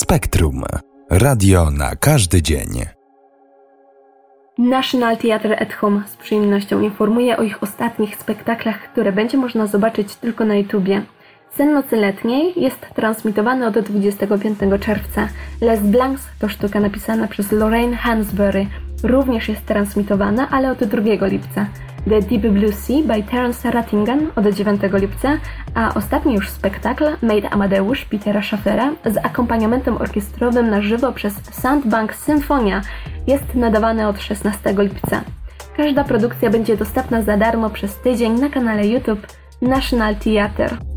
Spektrum. Radio na każdy dzień. National Theatre at Home z przyjemnością informuje o ich ostatnich spektaklach, które będzie można zobaczyć tylko na YouTubie. Sen nocy letniej jest transmitowany od 25 czerwca. Les Blancs to sztuka napisana przez Lorraine Hansbury. Również jest transmitowana, ale od 2 lipca. The Deep Blue Sea by Terence Rattingan od 9 lipca, a ostatni już spektakl Maid Amadeusz Petera Schaffera z akompaniamentem orkiestrowym na żywo przez Sandbank Symphonia jest nadawany od 16 lipca. Każda produkcja będzie dostępna za darmo przez tydzień na kanale YouTube National Theatre.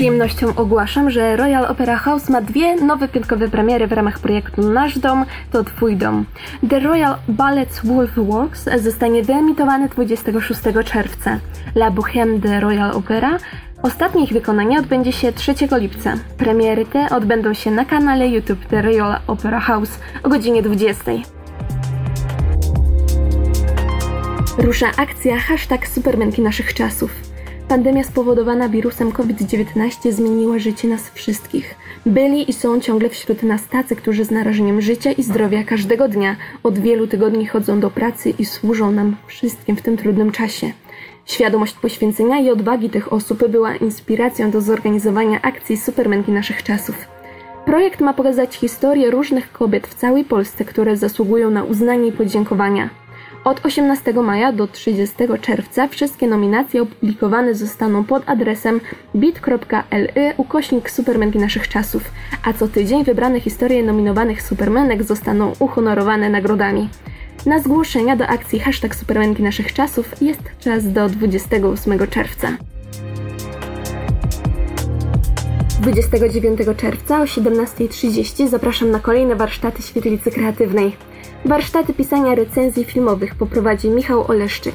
Przyjemnością ogłaszam, że Royal Opera House ma dwie nowe piątkowe premiery w ramach projektu Nasz Dom to Twój Dom. The Royal Ballet's Wolf Walks zostanie wyemitowany 26 czerwca. La Bohème de Royal Opera Ostatnie ich wykonanie odbędzie się 3 lipca. Premiery te odbędą się na kanale YouTube The Royal Opera House o godzinie 20. Rusza akcja hashtag Supermenki naszych czasów. Pandemia spowodowana wirusem COVID-19 zmieniła życie nas wszystkich. Byli i są ciągle wśród nas tacy, którzy z narażeniem życia i zdrowia każdego dnia od wielu tygodni chodzą do pracy i służą nam wszystkim w tym trudnym czasie. Świadomość poświęcenia i odwagi tych osób była inspiracją do zorganizowania akcji Supermenki naszych czasów. Projekt ma pokazać historię różnych kobiet w całej Polsce, które zasługują na uznanie i podziękowania. Od 18 maja do 30 czerwca wszystkie nominacje opublikowane zostaną pod adresem bit.ly ukośnik Supermenki naszych czasów, a co tydzień wybrane historie nominowanych Supermenek zostaną uhonorowane nagrodami. Na zgłoszenia do akcji hashtag Supermenki naszych czasów jest czas do 28 czerwca. 29 czerwca o 17.30 zapraszam na kolejne warsztaty Świetlicy Kreatywnej. Warsztaty pisania recenzji filmowych poprowadzi Michał Oleszczyk.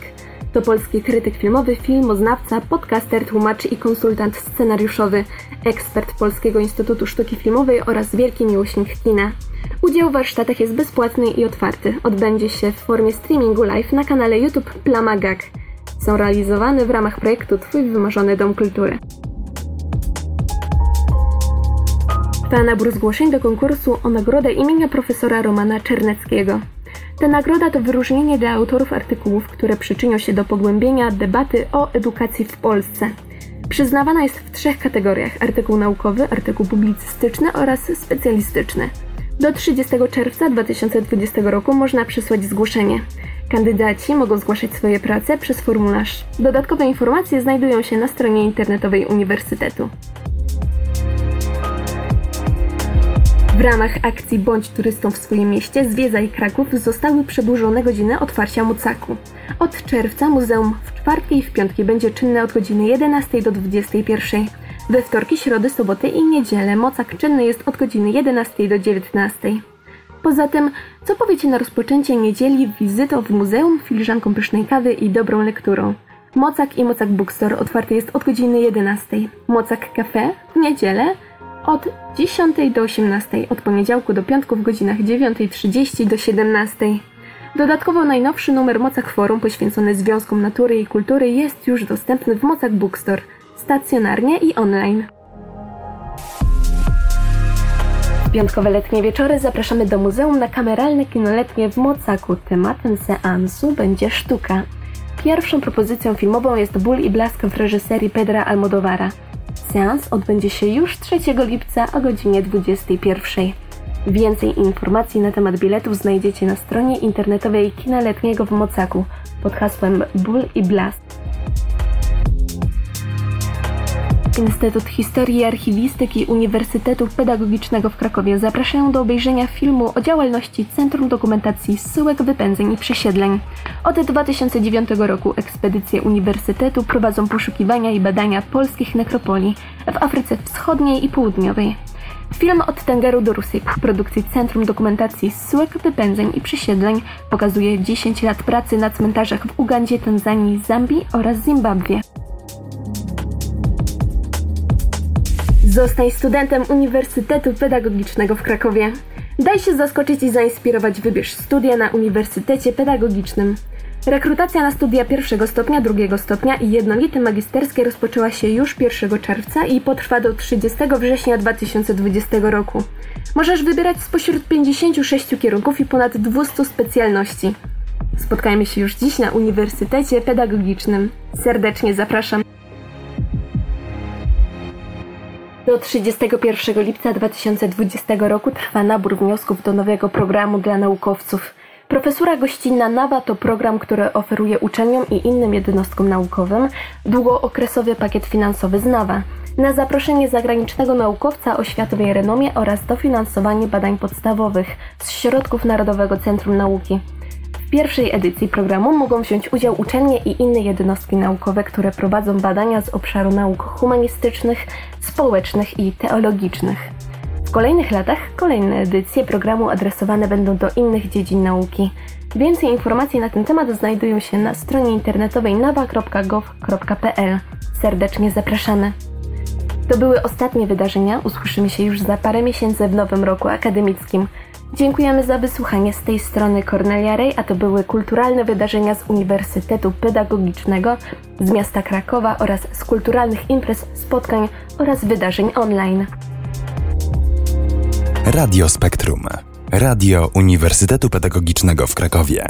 To polski krytyk filmowy, filmoznawca, podcaster, tłumacz i konsultant scenariuszowy, ekspert Polskiego Instytutu Sztuki Filmowej oraz wielki miłośnik kina. Udział w warsztatach jest bezpłatny i otwarty. Odbędzie się w formie streamingu live na kanale YouTube Plama Gag. Są realizowane w ramach projektu Twój wymarzony dom kultury. Trwa nabór zgłoszeń do konkursu o nagrodę imienia profesora Romana Czerneckiego. Ta nagroda to wyróżnienie dla autorów artykułów, które przyczynią się do pogłębienia debaty o edukacji w Polsce. Przyznawana jest w trzech kategoriach: artykuł naukowy, artykuł publicystyczny oraz specjalistyczny. Do 30 czerwca 2020 roku można przesłać zgłoszenie. Kandydaci mogą zgłaszać swoje prace przez formularz. Dodatkowe informacje znajdują się na stronie internetowej Uniwersytetu. W ramach akcji Bądź turystą w swoim mieście Zwiedzaj Kraków zostały przedłużone godziny otwarcia Mucaku. Od czerwca muzeum w czwartki i w piątki będzie czynne od godziny 11 do 21. We wtorki, środy, soboty i niedzielę Mocak czynny jest od godziny 11 do 19. Poza tym, co powiecie na rozpoczęcie niedzieli wizytą w muzeum, filiżanką pysznej kawy i dobrą lekturą? Mocak i Mocak Bookstore otwarty jest od godziny 11. Mocak Cafe w niedzielę od 10 do 18, od poniedziałku do piątku w godzinach 9.30 do 17. Dodatkowo najnowszy numer Mocak Forum poświęcony związkom natury i kultury jest już dostępny w Mocak Bookstore, stacjonarnie i online. Piątkowe letnie wieczory zapraszamy do muzeum na kameralne kinoletnie w Mocaku. Tematem seansu będzie sztuka. Pierwszą propozycją filmową jest Ból i Blask w reżyserii Pedra Almodovara. Seans odbędzie się już 3 lipca o godzinie 21. Więcej informacji na temat biletów znajdziecie na stronie internetowej Kina Letniego w Mocaku pod hasłem Ból i Blast. Instytut Historii i Archiwistyki Uniwersytetu Pedagogicznego w Krakowie zapraszają do obejrzenia filmu o działalności Centrum Dokumentacji Zsyłek, Wypędzeń i Przesiedleń. Od 2009 roku ekspedycje Uniwersytetu prowadzą poszukiwania i badania polskich nekropolii w Afryce Wschodniej i Południowej. Film Od Tengeru do Rusyk produkcji Centrum Dokumentacji Zsyłek, Wypędzeń i Przesiedleń pokazuje 10 lat pracy na cmentarzach w Ugandzie, Tanzanii, Zambii oraz Zimbabwie. Zostań studentem Uniwersytetu Pedagogicznego w Krakowie. Daj się zaskoczyć i zainspirować. Wybierz studia na Uniwersytecie Pedagogicznym. Rekrutacja na studia pierwszego stopnia, drugiego stopnia i jednolite magisterskie rozpoczęła się już 1 czerwca i potrwa do 30 września 2020 roku. Możesz wybierać spośród 56 kierunków i ponad 200 specjalności. Spotkajmy się już dziś na Uniwersytecie Pedagogicznym. Serdecznie zapraszam. Do 31 lipca 2020 roku trwa nabór wniosków do nowego programu dla naukowców. Profesura gościnna NAWA to program, który oferuje uczelniom i innym jednostkom naukowym długookresowy pakiet finansowy z NAWA na zaproszenie zagranicznego naukowca o światowej renomie oraz dofinansowanie badań podstawowych z środków Narodowego Centrum Nauki. W pierwszej edycji programu mogą wziąć udział uczelnie i inne jednostki naukowe, które prowadzą badania z obszaru nauk humanistycznych, społecznych i teologicznych. W kolejnych latach kolejne edycje programu adresowane będą do innych dziedzin nauki. Więcej informacji na ten temat znajdują się na stronie internetowej nawa.gov.pl. Serdecznie zapraszamy. To były ostatnie wydarzenia. Usłyszymy się już za parę miesięcy w nowym roku akademickim. Dziękujemy za wysłuchanie z tej strony Cornelia Rej, a to były kulturalne wydarzenia z Uniwersytetu Pedagogicznego z miasta Krakowa oraz z kulturalnych imprez, spotkań oraz wydarzeń online. Radio Spektrum. Radio Uniwersytetu Pedagogicznego w Krakowie.